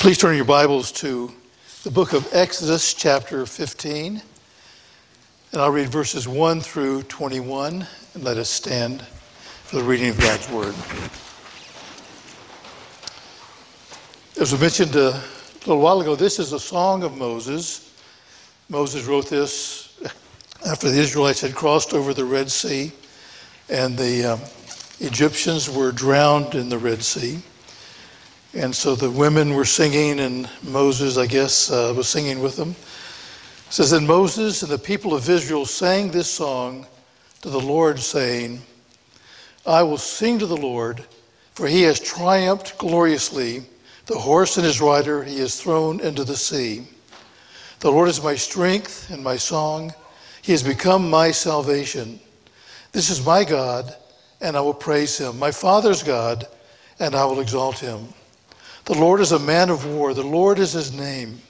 Please turn your Bibles to the book of Exodus, chapter 15. And I'll read verses 1 through 21, and let us stand for the reading of God's Word. As we mentioned a little while ago, this is a song of Moses. Moses wrote this after the Israelites had crossed over the Red Sea, and the um, Egyptians were drowned in the Red Sea. And so the women were singing, and Moses, I guess, uh, was singing with them. It says, Then Moses and the people of Israel sang this song to the Lord, saying, I will sing to the Lord, for he has triumphed gloriously. The horse and his rider he has thrown into the sea. The Lord is my strength and my song. He has become my salvation. This is my God, and I will praise him, my Father's God, and I will exalt him. The Lord is a man of war. The Lord is his name.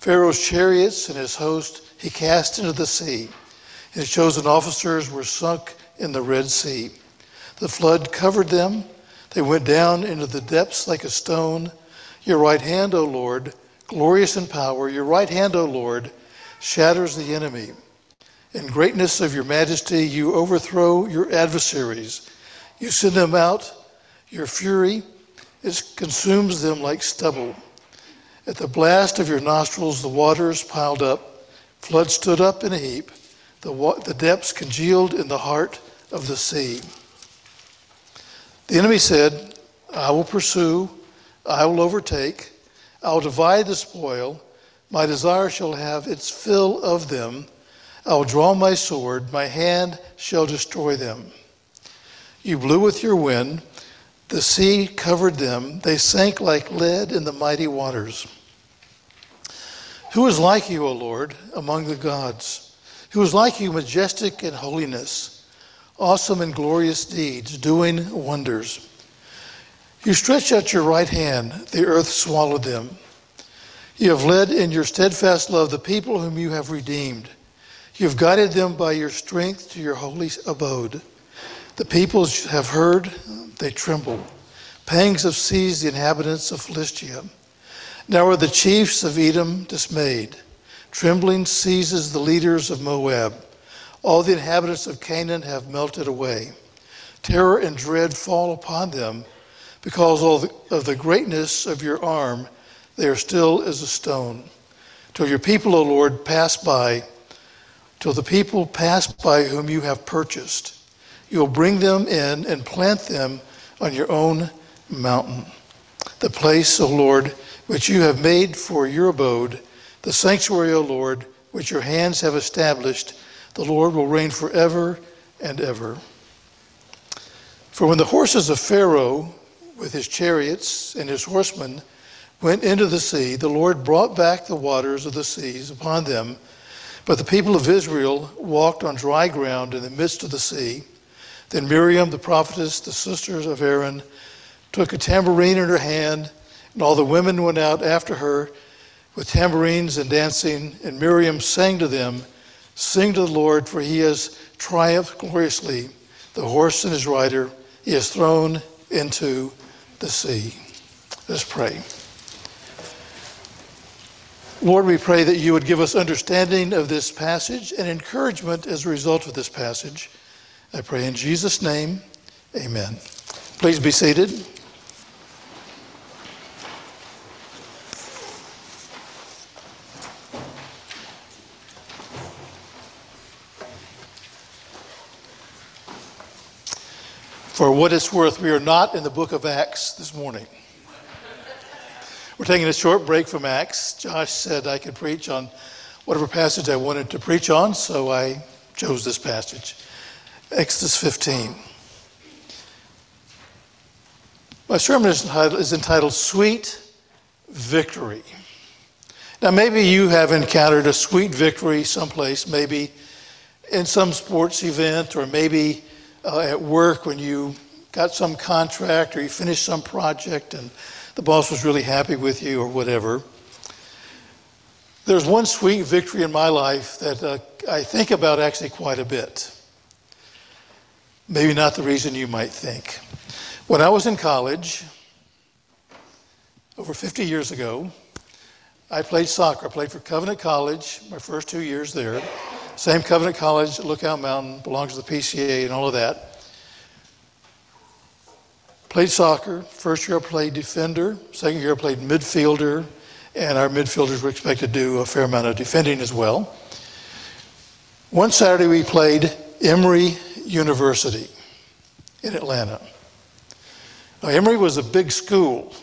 Pharaoh's chariots and his host he cast into the sea. His chosen officers were sunk in the Red Sea. The flood covered them. They went down into the depths like a stone. Your right hand, O Lord, glorious in power, your right hand, O Lord, shatters the enemy. In greatness of your majesty, you overthrow your adversaries. You send them out, your fury it consumes them like stubble. At the blast of your nostrils, the waters piled up. Flood stood up in a heap. The, wa- the depths congealed in the heart of the sea. The enemy said, I will pursue, I will overtake, I will divide the spoil. My desire shall have its fill of them. I will draw my sword, my hand shall destroy them. You blew with your wind the sea covered them. They sank like lead in the mighty waters. Who is like you, O Lord, among the gods? Who is like you, majestic in holiness, awesome in glorious deeds, doing wonders? You stretched out your right hand, the earth swallowed them. You have led in your steadfast love the people whom you have redeemed. You have guided them by your strength to your holy abode. The peoples have heard, they tremble. Pangs have seized the inhabitants of Philistia. Now are the chiefs of Edom dismayed. Trembling seizes the leaders of Moab. All the inhabitants of Canaan have melted away. Terror and dread fall upon them because of the greatness of your arm. They are still as a stone. Till your people, O Lord, pass by, till the people pass by whom you have purchased. You will bring them in and plant them on your own mountain. The place, O Lord, which you have made for your abode, the sanctuary, O Lord, which your hands have established, the Lord will reign forever and ever. For when the horses of Pharaoh, with his chariots and his horsemen, went into the sea, the Lord brought back the waters of the seas upon them. But the people of Israel walked on dry ground in the midst of the sea. Then Miriam, the prophetess, the sisters of Aaron, took a tambourine in her hand, and all the women went out after her with tambourines and dancing. And Miriam sang to them, Sing to the Lord, for he has triumphed gloriously. The horse and his rider he has thrown into the sea. Let's pray. Lord, we pray that you would give us understanding of this passage and encouragement as a result of this passage. I pray in Jesus' name, amen. Please be seated. For what it's worth, we are not in the book of Acts this morning. We're taking a short break from Acts. Josh said I could preach on whatever passage I wanted to preach on, so I chose this passage. Exodus 15. My sermon is entitled, is entitled Sweet Victory. Now, maybe you have encountered a sweet victory someplace, maybe in some sports event, or maybe uh, at work when you got some contract or you finished some project and the boss was really happy with you or whatever. There's one sweet victory in my life that uh, I think about actually quite a bit. Maybe not the reason you might think. When I was in college, over 50 years ago. I played soccer. I played for Covenant College my first two years there. Same Covenant College, Lookout Mountain, belongs to the PCA and all of that. Played soccer. First year I played defender. Second year I played midfielder. And our midfielders were expected to do a fair amount of defending as well. One Saturday we played Emory University in Atlanta. Now, Emory was a big school.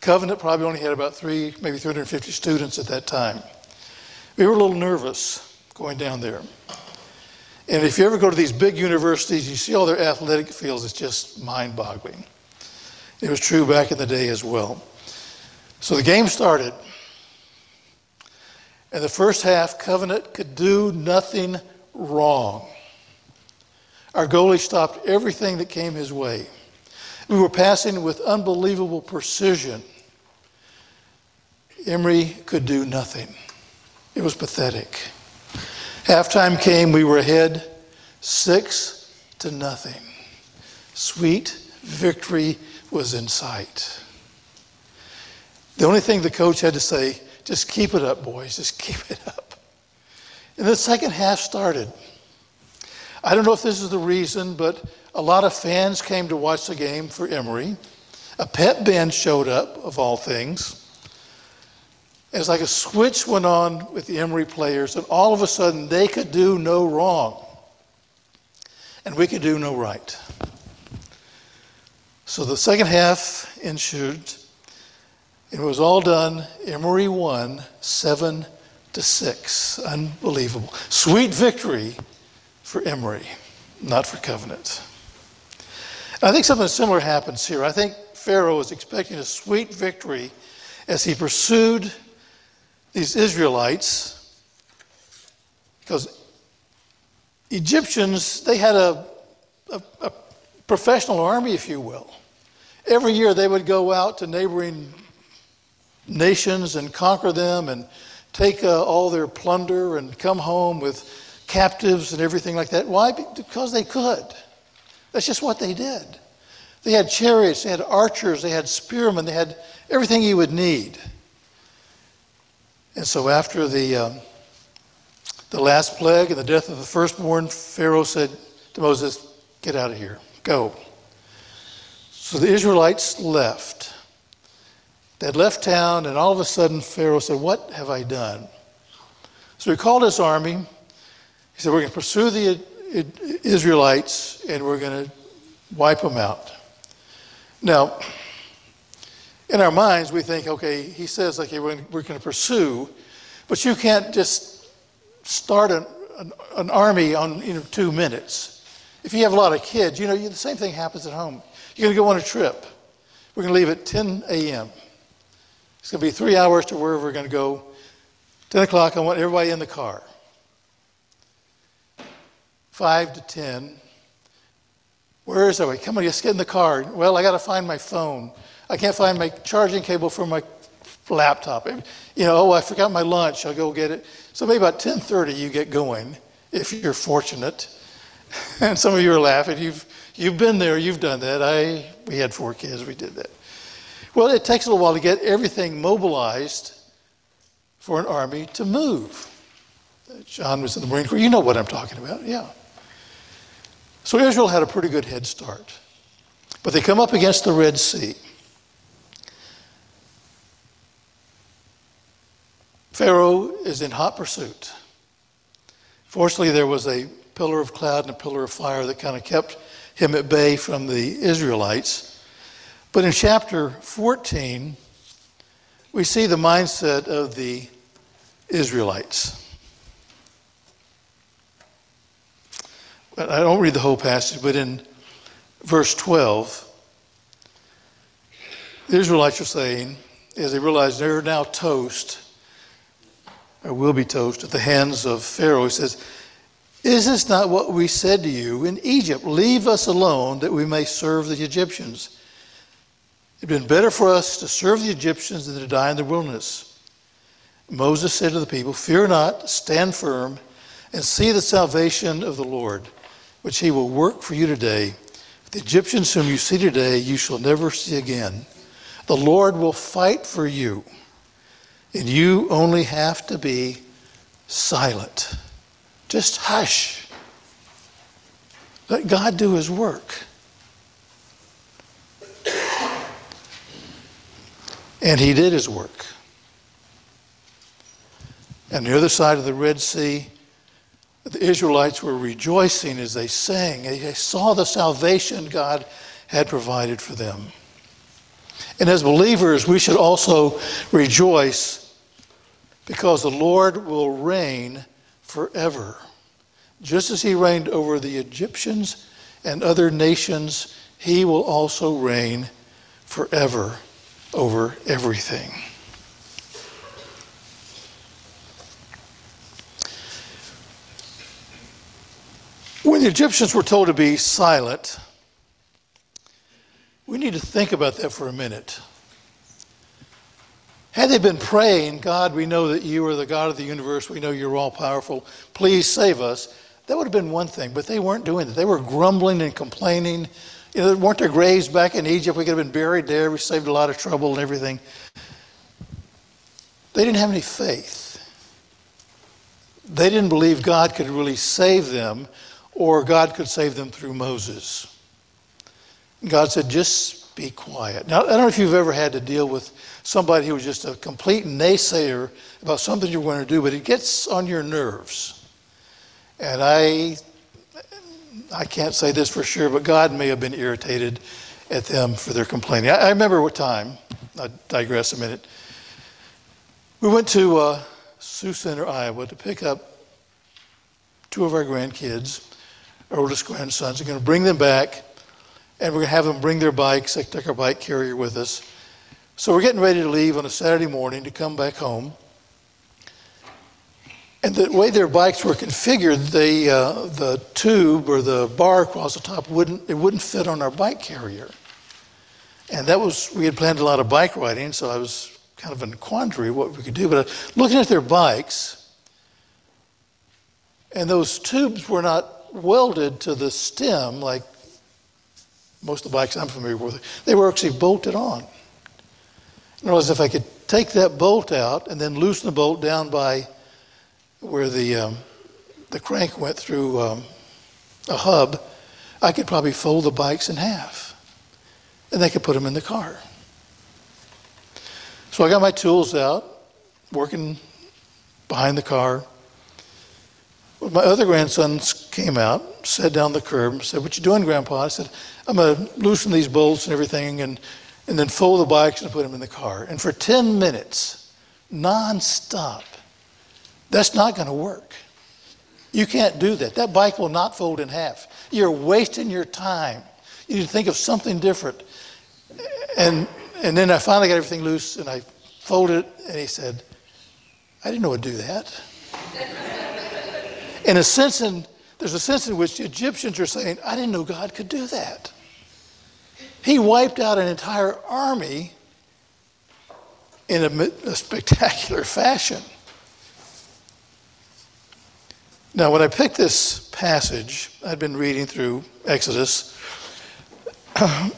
Covenant probably only had about three, maybe 350 students at that time. We were a little nervous going down there. And if you ever go to these big universities, you see all their athletic fields, it's just mind boggling. It was true back in the day as well. So the game started. And the first half, Covenant could do nothing wrong. Our goalie stopped everything that came his way. We were passing with unbelievable precision. Emory could do nothing. It was pathetic. Halftime came, we were ahead six to nothing. Sweet victory was in sight. The only thing the coach had to say, just keep it up, boys, just keep it up. And the second half started. I don't know if this is the reason, but a lot of fans came to watch the game for Emory. A pep band showed up, of all things. It's like a switch went on with the Emory players, and all of a sudden they could do no wrong, and we could do no right. So the second half ensued. It was all done. Emory won seven to six. Unbelievable. Sweet victory for Emory, not for Covenant. I think something similar happens here. I think Pharaoh was expecting a sweet victory as he pursued these Israelites because Egyptians, they had a, a, a, professional army, if you will. Every year they would go out to neighboring nations and conquer them and take uh, all their plunder and come home with captives and everything like that. Why? Because they could. That's just what they did. They had chariots, they had archers, they had spearmen, they had everything you would need. And so after the, um, the last plague and the death of the firstborn, Pharaoh said to Moses, Get out of here, go. So the Israelites left. They had left town, and all of a sudden Pharaoh said, What have I done? So he called his army he said, We're going to pursue the uh, Israelites and we're going to wipe them out. Now, in our minds, we think, okay, he says, okay, we're going to pursue, but you can't just start an, an, an army on you know, two minutes. If you have a lot of kids, you know, you, the same thing happens at home. You're going to go on a trip. We're going to leave at 10 a.m. It's going to be three hours to wherever we're going to go. 10 o'clock, I want everybody in the car. 5 to 10. Where is everybody? Come on, let's get in the car. Well, I got to find my phone. I can't find my charging cable for my laptop. You know, oh, I forgot my lunch. I'll go get it. So maybe about 10:30 you get going, if you're fortunate. And some of you are laughing. You've you've been there. You've done that. I we had four kids. We did that. Well, it takes a little while to get everything mobilized for an army to move. John was in the Marine Corps. You know what I'm talking about. Yeah. So Israel had a pretty good head start. But they come up against the Red Sea. Pharaoh is in hot pursuit. Fortunately, there was a pillar of cloud and a pillar of fire that kind of kept him at bay from the Israelites. But in chapter 14, we see the mindset of the Israelites. I don't read the whole passage, but in verse 12, the Israelites are saying, as they realize they're now toast, or will be toast at the hands of Pharaoh, he says, Is this not what we said to you in Egypt? Leave us alone that we may serve the Egyptians. It had been better for us to serve the Egyptians than to die in the wilderness. Moses said to the people, Fear not, stand firm, and see the salvation of the Lord which he will work for you today. The Egyptians whom you see today, you shall never see again. The Lord will fight for you, and you only have to be silent. Just hush. Let God do his work. And he did his work. And the other side of the Red Sea, the Israelites were rejoicing as they sang. They saw the salvation God had provided for them. And as believers, we should also rejoice because the Lord will reign forever. Just as he reigned over the Egyptians and other nations, he will also reign forever over everything. When the Egyptians were told to be silent, we need to think about that for a minute. Had they been praying, God, we know that you are the God of the universe, we know you're all powerful, please save us, that would have been one thing, but they weren't doing it. They were grumbling and complaining. You know, weren't there graves back in Egypt? We could have been buried there. We saved a lot of trouble and everything. They didn't have any faith. They didn't believe God could really save them or God could save them through Moses. God said, just be quiet. Now, I don't know if you've ever had to deal with somebody who was just a complete naysayer about something you're going to do, but it gets on your nerves. And I, I can't say this for sure, but God may have been irritated at them for their complaining. I, I remember what time, I digress a minute. We went to uh, Sioux Center, Iowa to pick up two of our grandkids oldest grandsons. We're going to bring them back, and we're going to have them bring their bikes. They take our bike carrier with us. So we're getting ready to leave on a Saturday morning to come back home. And the way their bikes were configured, the, uh, the tube or the bar across the top wouldn't, it wouldn't fit on our bike carrier. And that was, we had planned a lot of bike riding, so I was kind of in a quandary what we could do. But looking at their bikes, and those tubes were not welded to the stem like most of the bikes I'm familiar with. They were actually bolted on. In other words, if I could take that bolt out and then loosen the bolt down by where the, um, the crank went through um, a hub, I could probably fold the bikes in half. And they could put them in the car. So I got my tools out, working behind the car. My other grandsons came out, sat down the curb, said, What you doing, Grandpa? I said, I'm to loosen these bolts and everything and, and then fold the bikes and put them in the car. And for 10 minutes, nonstop, that's not to work. You can't do that. That bike will not fold in half. You're wasting your time. You need to think of something different. And, and then I finally got everything loose and I folded it, and he said, I didn't know would do that. In a sense, in, there's a sense in which the Egyptians are saying, I didn't know God could do that. He wiped out an entire army in a, a spectacular fashion. Now, when I picked this passage, I'd been reading through Exodus. well,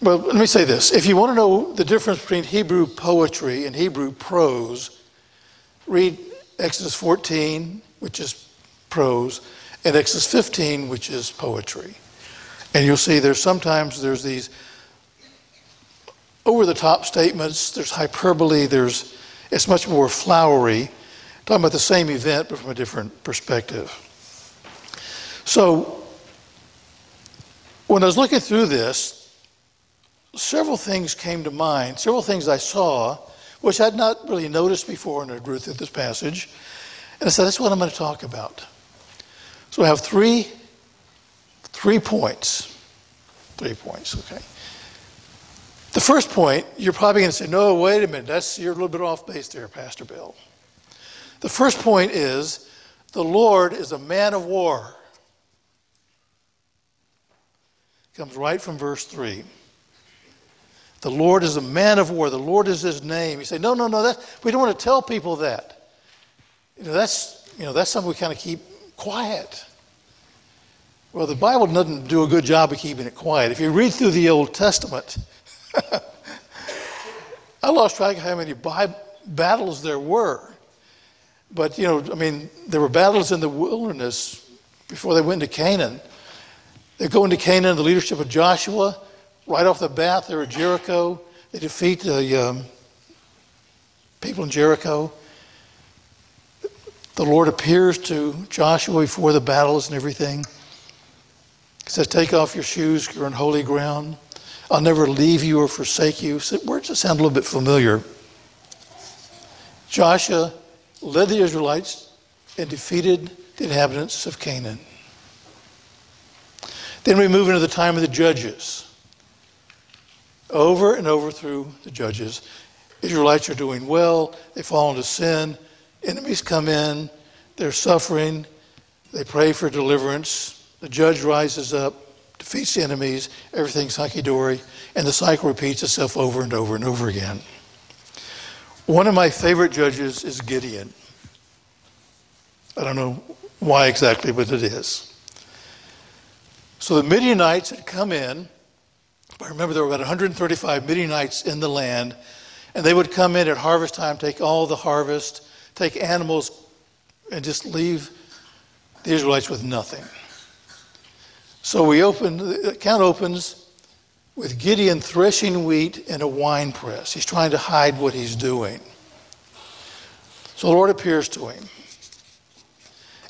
let me say this. If you want to know the difference between Hebrew poetry and Hebrew prose, read Exodus 14, which is prose, and Exodus 15, which is poetry. And you'll see there's sometimes there's these over the top statements, there's hyperbole, there's it's much more flowery, talking about the same event but from a different perspective. So when I was looking through this, several things came to mind, several things I saw, which I'd not really noticed before in drew through this passage. And I said, that's what I'm going to talk about. So I have three, three points. Three points, okay. The first point, you're probably going to say, no, wait a minute, that's, you're a little bit off base there, Pastor Bill. The first point is the Lord is a man of war. Comes right from verse 3. The Lord is a man of war. The Lord is his name. You say, no, no, no, that, we don't want to tell people that. You know, that's, you know, that's something we kind of keep quiet. Well, the Bible doesn't do a good job of keeping it quiet. If you read through the Old Testament, I lost track of how many bi- battles there were. But, you know, I mean, there were battles in the wilderness before they went to Canaan. They go into Canaan, the leadership of Joshua. Right off the bat, they're at Jericho. They defeat the um, people in Jericho. The Lord appears to Joshua before the battles and everything. He says, Take off your shoes, you're on holy ground. I'll never leave you or forsake you. So words that sound a little bit familiar. Joshua led the Israelites and defeated the inhabitants of Canaan. Then we move into the time of the judges. Over and over through the judges, Israelites are doing well, they fall into sin, enemies come in, they're suffering, they pray for deliverance, the judge rises up, defeats the enemies, everything's hunky dory, and the cycle repeats itself over and over and over again. One of my favorite judges is Gideon. I don't know why exactly, but it is. So the Midianites had come in. I remember there were about 135 Midianites in the land, and they would come in at harvest time, take all the harvest, take animals, and just leave the Israelites with nothing. So we open, the account opens with Gideon threshing wheat in a wine press. He's trying to hide what he's doing. So the Lord appears to him.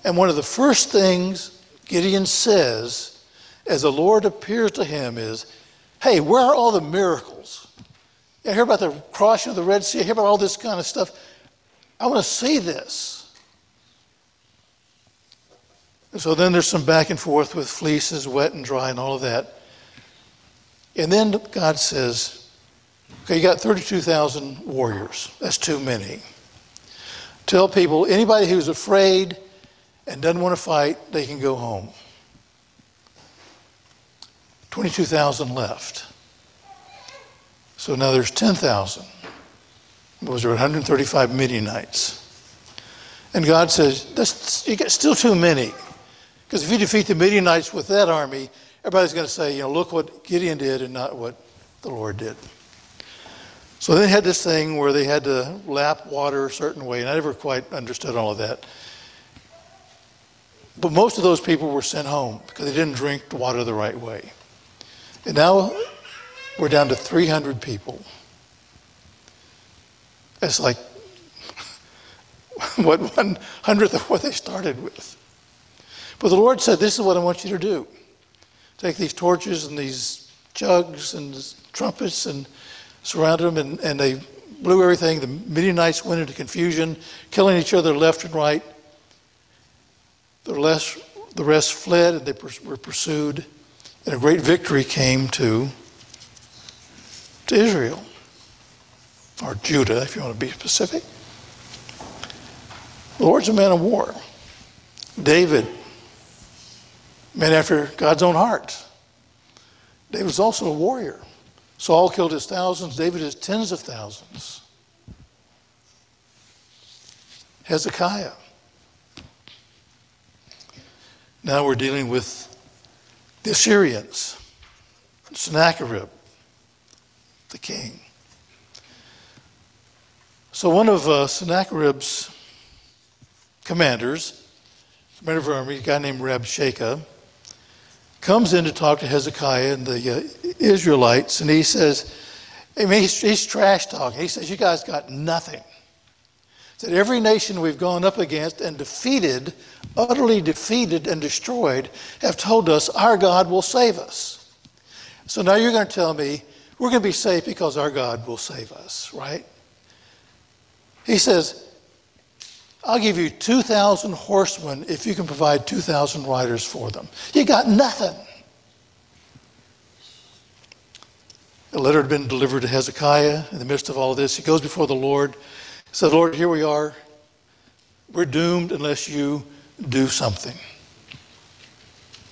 And one of the first things Gideon says as the Lord appears to him is, Hey, where are all the miracles? I hear about the crossing of the Red Sea, I hear about all this kind of stuff. I want to see this. So then there's some back and forth with fleeces, wet and dry, and all of that. And then God says, okay, you got 32,000 warriors. That's too many. Tell people, anybody who's afraid and doesn't want to fight, they can go home. 22,000 left. So now there's 10,000. Those are 135 Midianites. And God says, that's you got still too many. Because if you defeat the Midianites with that army, everybody's going to say, you know, look what Gideon did and not what the Lord did. So they had this thing where they had to lap water a certain way, and I never quite understood all of that. But most of those people were sent home because they didn't drink the water the right way. And now we're down to 300 people. It's like what one hundredth of what they started with. But the Lord said, This is what I want you to do. Take these torches and these jugs and trumpets and surround them, and, and they blew everything. The Midianites went into confusion, killing each other left and right. The rest, the rest fled and they were pursued, and a great victory came to, to Israel, or Judah, if you want to be specific. The Lord's a man of war. David man after God's own heart. David was also a warrior. Saul killed his thousands, David his tens of thousands. Hezekiah. Now we're dealing with the Assyrians, Sennacherib, the king. So one of uh, Sennacherib's commanders, commander of army, a guy named Rabshakeh, comes in to talk to Hezekiah and the uh, Israelites, and he says, I mean, he's, he's trash talking. He says, You guys got nothing. That every nation we've gone up against and defeated, utterly defeated and destroyed, have told us our God will save us. So now you're going to tell me we're going to be safe because our God will save us, right? He says, I'll give you 2,000 horsemen if you can provide 2,000 riders for them. You got nothing. A letter had been delivered to Hezekiah in the midst of all of this. He goes before the Lord, he said, Lord, here we are. We're doomed unless you do something.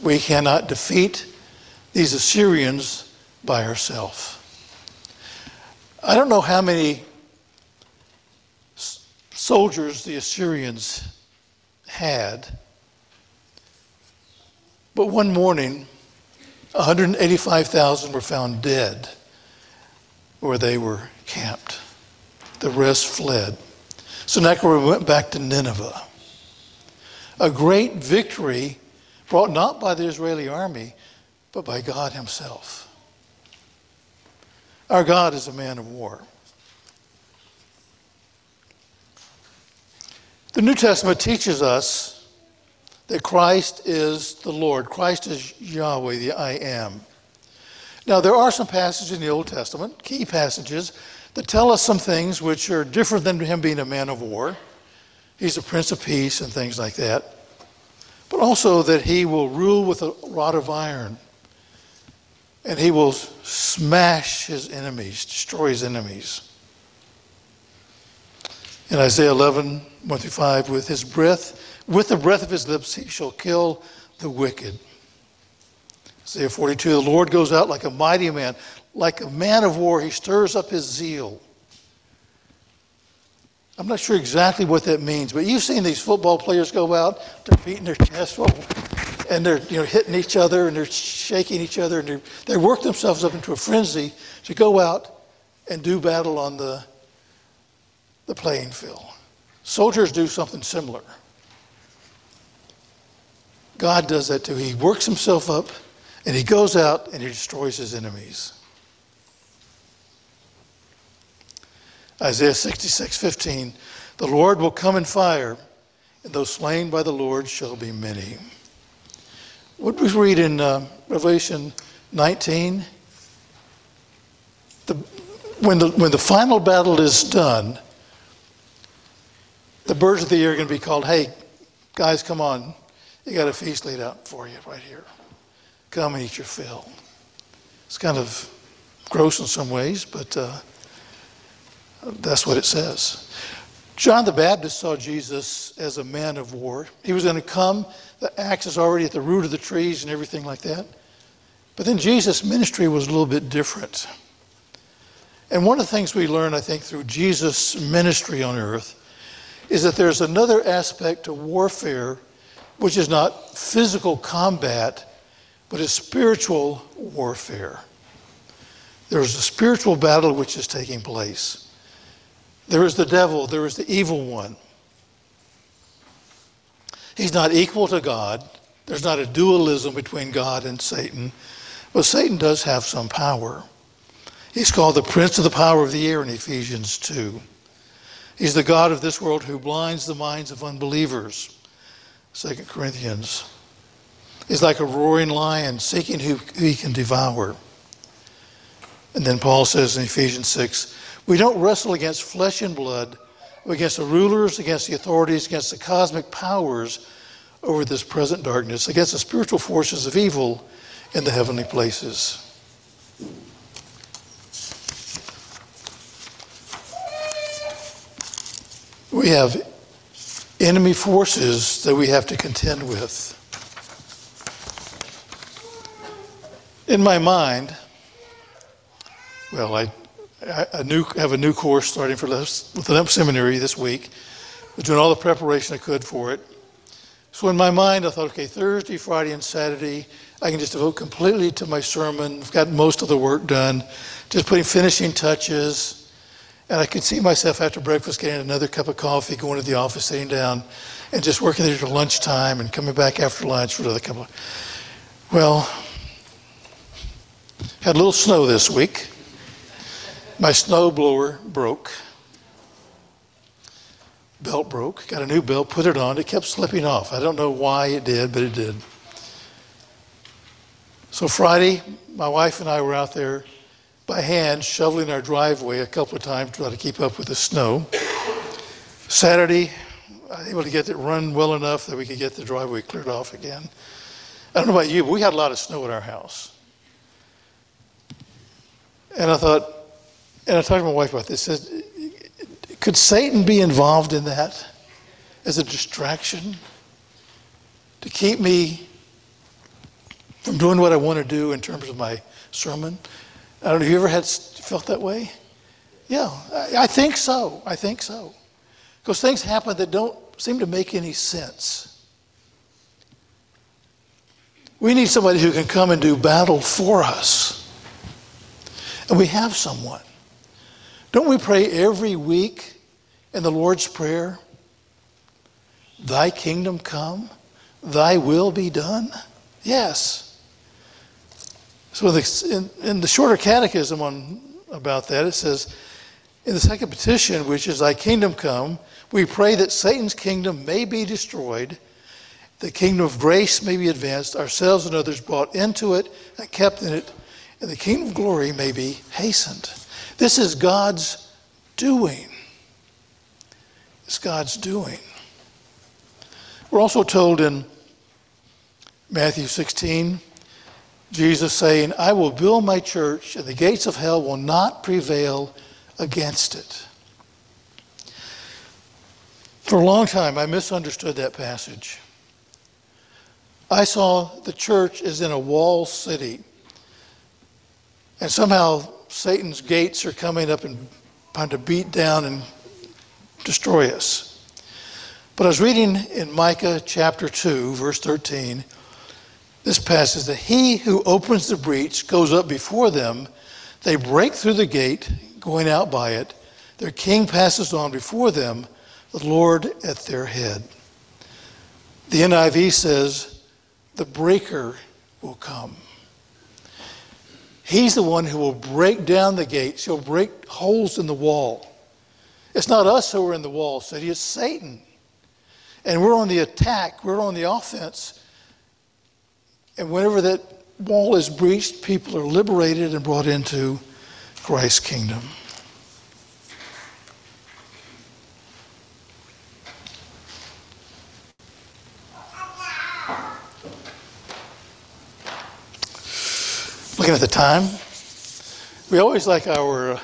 We cannot defeat these Assyrians by ourselves. I don't know how many soldiers the Assyrians had. But one morning, 185,000 were found dead where they were camped. The rest fled. Sennacherib went back to Nineveh. A great victory brought not by the Israeli army, but by God Himself. Our God is a man of war. The New Testament teaches us that Christ is the Lord. Christ is Yahweh, the I am. Now, there are some passages in the Old Testament, key passages, that tell us some things which are different than him being a man of war. He's a prince of peace and things like that. But also that he will rule with a rod of iron and he will smash his enemies, destroy his enemies. In Isaiah 11, 1 through 5, with his breath, with the breath of his lips, he shall kill the wicked. Isaiah 42, the Lord goes out like a mighty man, like a man of war. He stirs up his zeal. I'm not sure exactly what that means, but you've seen these football players go out, they're beating their chest, and they're you know, hitting each other and they're shaking each other, and they work themselves up into a frenzy to go out and do battle on the, the playing field. Soldiers do something similar. God does that too. He works himself up and he goes out and he destroys his enemies. Isaiah 66, 15. The Lord will come in fire, and those slain by the Lord shall be many. What we read in uh, Revelation 19, the, when, the, when the final battle is done, the birds of the year are going to be called, hey, guys, come on. You got a feast laid out for you right here. Come and eat your fill. It's kind of gross in some ways, but uh, that's what it says. John the Baptist saw Jesus as a man of war. He was going to come, the axe is already at the root of the trees and everything like that. But then Jesus' ministry was a little bit different. And one of the things we learn, I think, through Jesus' ministry on earth is that there's another aspect to warfare which is not physical combat, but is spiritual warfare. There's a spiritual battle which is taking place. There is the devil, there is the evil one. He's not equal to God. There's not a dualism between God and Satan. But Satan does have some power. He's called the prince of the power of the air in Ephesians 2. He's the God of this world who blinds the minds of unbelievers. 2 Corinthians. He's like a roaring lion seeking who he can devour. And then Paul says in Ephesians 6 we don't wrestle against flesh and blood, but against the rulers, against the authorities, against the cosmic powers over this present darkness, against the spiritual forces of evil in the heavenly places. We have enemy forces that we have to contend with. In my mind, well, I new, have a new course starting for Lemp Seminary this week. I was doing all the preparation I could for it. So in my mind, I thought, okay, Thursday, Friday, and Saturday, I can just devote completely to my sermon. I've got most of the work done, just putting finishing touches. And I could see myself after breakfast getting another cup of coffee, going to the office, sitting down, and just working there till lunchtime and coming back after lunch for another couple of. Well, had a little snow this week. My snow blower broke. Belt broke. Got a new belt, put it on. It kept slipping off. I don't know why it did, but it did. So Friday, my wife and I were out there by hand shoveling our driveway a couple of times to try to keep up with the snow. Saturday, I was able to get it run well enough that we could get the driveway cleared off again. I don't know about you, but we had a lot of snow at our house. And I thought, and I talked to my wife about this. Said, could Satan be involved in that as a distraction to keep me from doing what I want to do in terms of my sermon? I don't know. Have you ever had felt that way? Yeah, I, I think so. I think so. Because things happen that don't seem to make any sense. We need somebody who can come and do battle for us. And we have someone. Don't we pray every week in the Lord's Prayer? Thy kingdom come, thy will be done? Yes. So the, in, in the shorter catechism on about that, it says, in the second petition, which is thy kingdom come, we pray that Satan's kingdom may be destroyed, the kingdom of grace may be advanced, ourselves and others brought into it and kept in it, and the kingdom of glory may be hastened. This is God's doing. It's God's doing. We're also told in Matthew 16, Jesus saying, I will build my church, and the gates of hell will not prevail against it. For a long time, I misunderstood that passage. I saw the church as in a wall city, and somehow Satan's gates are coming up and trying to beat down and destroy us. But I was reading in Micah chapter 2, verse 13, this passage that he who opens the breach goes up before them. They break through the gate, going out by it. Their king passes on before them, the Lord at their head. The NIV says, the breaker will come. He's the one who will break down the gates. He'll break holes in the wall. It's not us who are in the wall city, it's Satan. And we're on the attack, we're on the offense. And whenever that wall is breached, people are liberated and brought into Christ's kingdom. Looking at the time, we always like our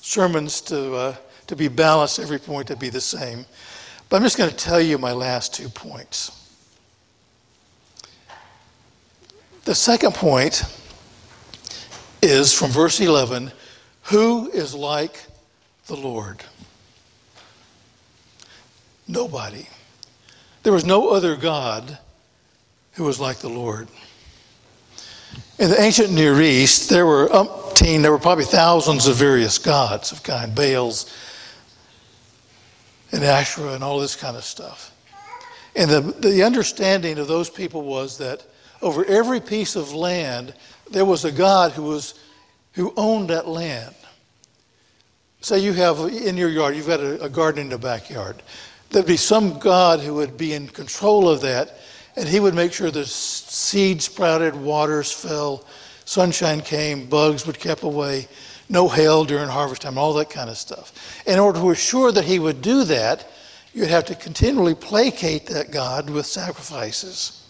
sermons to, uh, to be balanced, every point to be the same. But I'm just going to tell you my last two points. The second point is from verse 11 Who is like the Lord? Nobody. There was no other God who was like the Lord. In the ancient Near East, there were umpteen, there were probably thousands of various gods of kind, Baals, and Asherah and all this kind of stuff. And the, the understanding of those people was that over every piece of land, there was a God who, was, who owned that land. Say you have in your yard, you've got a, a garden in the backyard. There'd be some God who would be in control of that, and he would make sure the seeds sprouted, waters fell, sunshine came, bugs would kept away no hail during harvest time, all that kind of stuff. In order to assure that he would do that, you'd have to continually placate that God with sacrifices.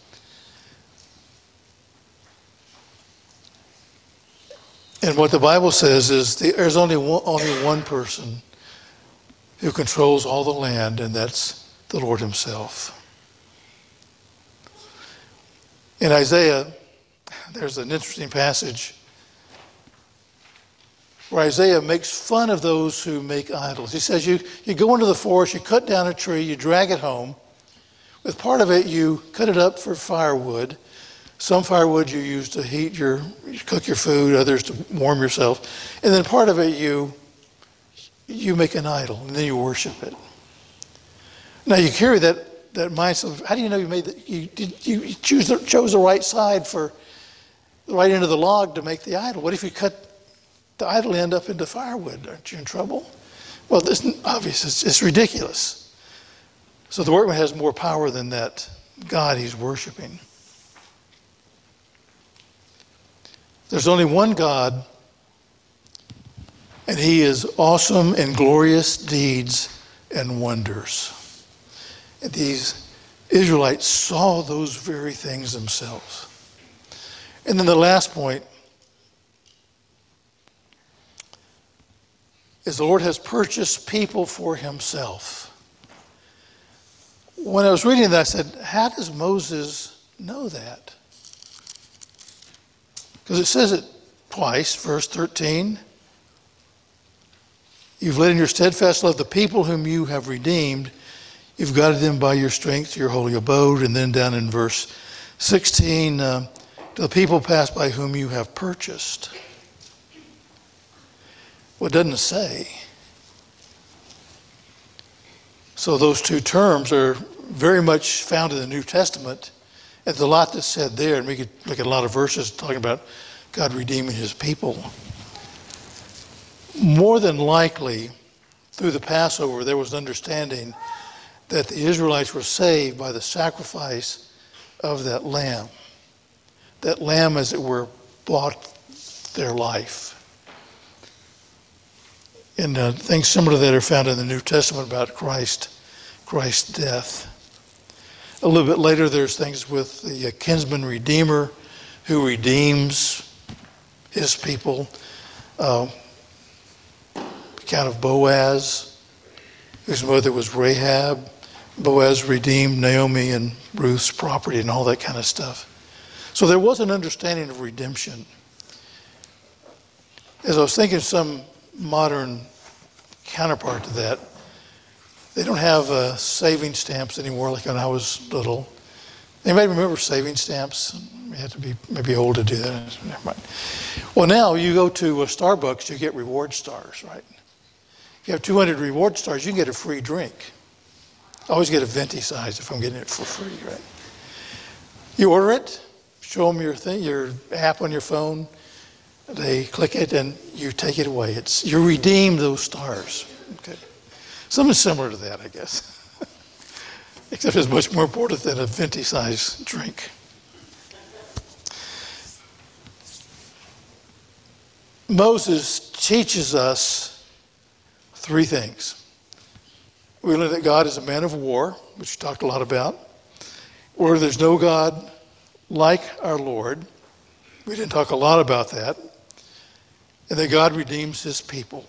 And what the Bible says is there's only one, only one person who controls all the land, and that's the Lord Himself. In Isaiah, there's an interesting passage where Isaiah makes fun of those who make idols. He says, you, you go into the forest, you cut down a tree, you drag it home. With part of it, you cut it up for firewood. Some firewood you use to heat your, you cook your food, others to warm yourself. And then part of it you, you make an idol, and then you worship it. Now you carry that, that mindset. How do you know you made the, you, did, you choose the, chose the right side for the right end of the log to make the idol? What if you cut the idol end up into firewood. Aren't you in trouble? Well, this obvious. It's, it's ridiculous. So the workman has more power than that God he's worshiping. There's only one God, and he is awesome in glorious deeds and wonders. And these Israelites saw those very things themselves. And then the last point is the Lord has purchased people for himself. When I was reading that, I said, How does Moses know that? Because it says it twice, verse 13. You've led in your steadfast love the people whom you have redeemed. You've guided them by your strength to your holy abode. And then down in verse 16, uh, to the people passed by whom you have purchased. Well, doesn't it say. So those two terms are very much found in the New Testament. There's a lot that's said there, and we could look at a lot of verses talking about God redeeming his people. More than likely, through the Passover, there was an understanding that the Israelites were saved by the sacrifice of that lamb. That lamb, as it were, bought their life. And uh, things similar to that are found in the New Testament about Christ, Christ's death. A little bit later, there's things with the uh, kinsman redeemer who redeems his people. Uh, account of Boaz, whose mother was Rahab. Boaz redeemed Naomi and Ruth's property and all that kind of stuff. So there was an understanding of redemption. As I was thinking, some modern counterpart to that, they don't have uh, saving stamps anymore like when I was little. They Anybody remember saving stamps? You had to be maybe old to do that. Well, now you go to a Starbucks, you get reward stars, right? If you have 200 reward stars, you can get a free drink. I always get a venti size if I'm getting it for free, right? You order it, show them your thing, your app on your phone. They click it and you take it away. It's you redeem those stars. Okay, something similar to that, I guess. Except it's much more important than a venti size drink. Moses teaches us three things. We learn that God is a man of war, which we talked a lot about, where there's no God like our Lord. We didn't talk a lot about that. And that God redeems his people.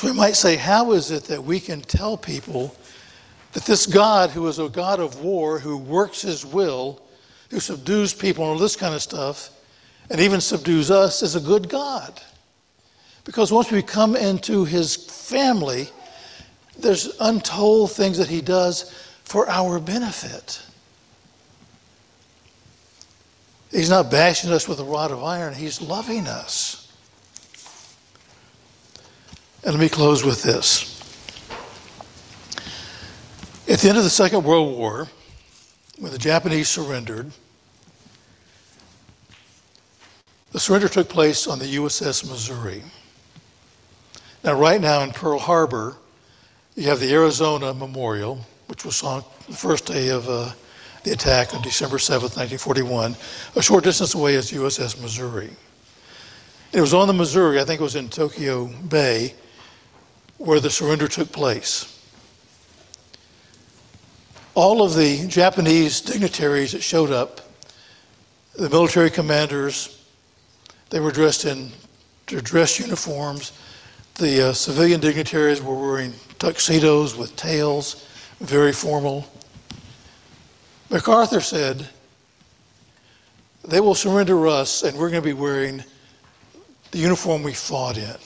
So we might say, how is it that we can tell people that this God, who is a God of war, who works his will, who subdues people and all this kind of stuff, and even subdues us, is a good God? Because once we come into his family, there's untold things that he does for our benefit. He's not bashing us with a rod of iron, he's loving us. And let me close with this. At the end of the Second World War, when the Japanese surrendered, the surrender took place on the USS Missouri. Now, right now in Pearl Harbor, you have the Arizona Memorial, which was on the first day of uh, the attack on December 7th, 1941. A short distance away is USS Missouri. It was on the Missouri, I think it was in Tokyo Bay, where the surrender took place. All of the Japanese dignitaries that showed up, the military commanders, they were dressed in their dress uniforms the uh, civilian dignitaries were wearing tuxedos with tails, very formal. MacArthur said, They will surrender us, and we're going to be wearing the uniform we fought in,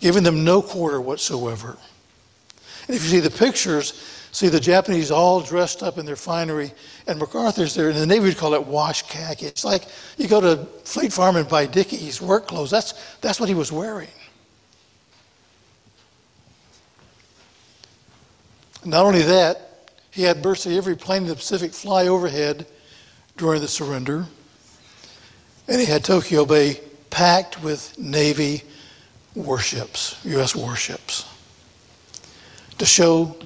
giving them no quarter whatsoever. And if you see the pictures, see the Japanese all dressed up in their finery, and MacArthur's there, and the Navy would call it wash khaki. It's like you go to Fleet Farm and buy Dickies work clothes. That's, that's what he was wearing. Not only that, he had virtually every plane in the Pacific fly overhead during the surrender. And he had Tokyo Bay packed with Navy warships, U.S. warships, to show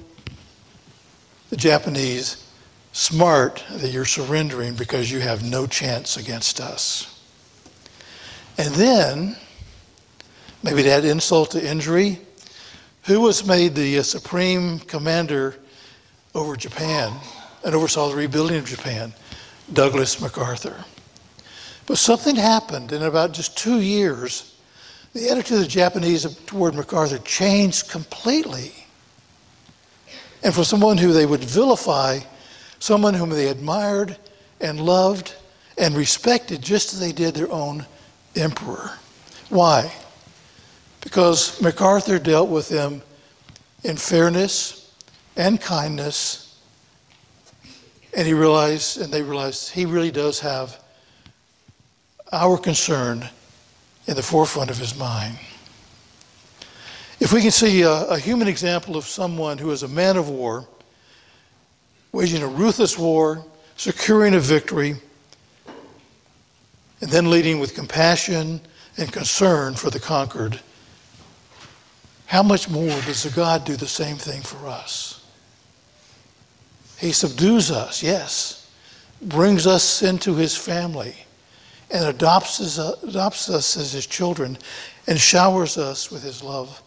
the Japanese smart that you're surrendering because you have no chance against us. And then, maybe to add insult to injury, who was made the uh, supreme commander over Japan and oversaw the rebuilding of Japan? Douglas MacArthur. But something happened in about just two years. The attitude of the Japanese toward MacArthur changed completely. And from someone who they would vilify, someone whom they admired and loved and respected just as they did their own emperor. Why? because MacArthur dealt with them in fairness and kindness. And he realized, and they realized, he really does have our concern in the forefront of his mind. If we can see a, a human example of someone who is a man of war, waging a ruthless war, securing a victory, and then leading with compassion and concern for the conquered, how much more does the God do the same thing for us? He subdues us, yes, brings us into his family, and adopts us, adopts us as his children, and showers us with his love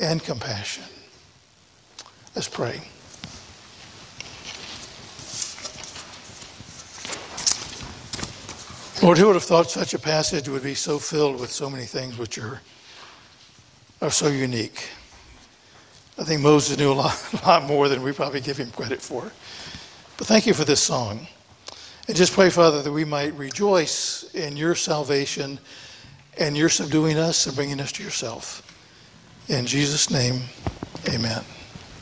and compassion. Let's pray. Lord, who would have thought such a passage would be so filled with so many things which are, are so unique? I think Moses knew a lot, a lot more than we probably give him credit for. But thank you for this song. And just pray, Father, that we might rejoice in your salvation and your subduing us and bringing us to yourself. In Jesus' name, amen.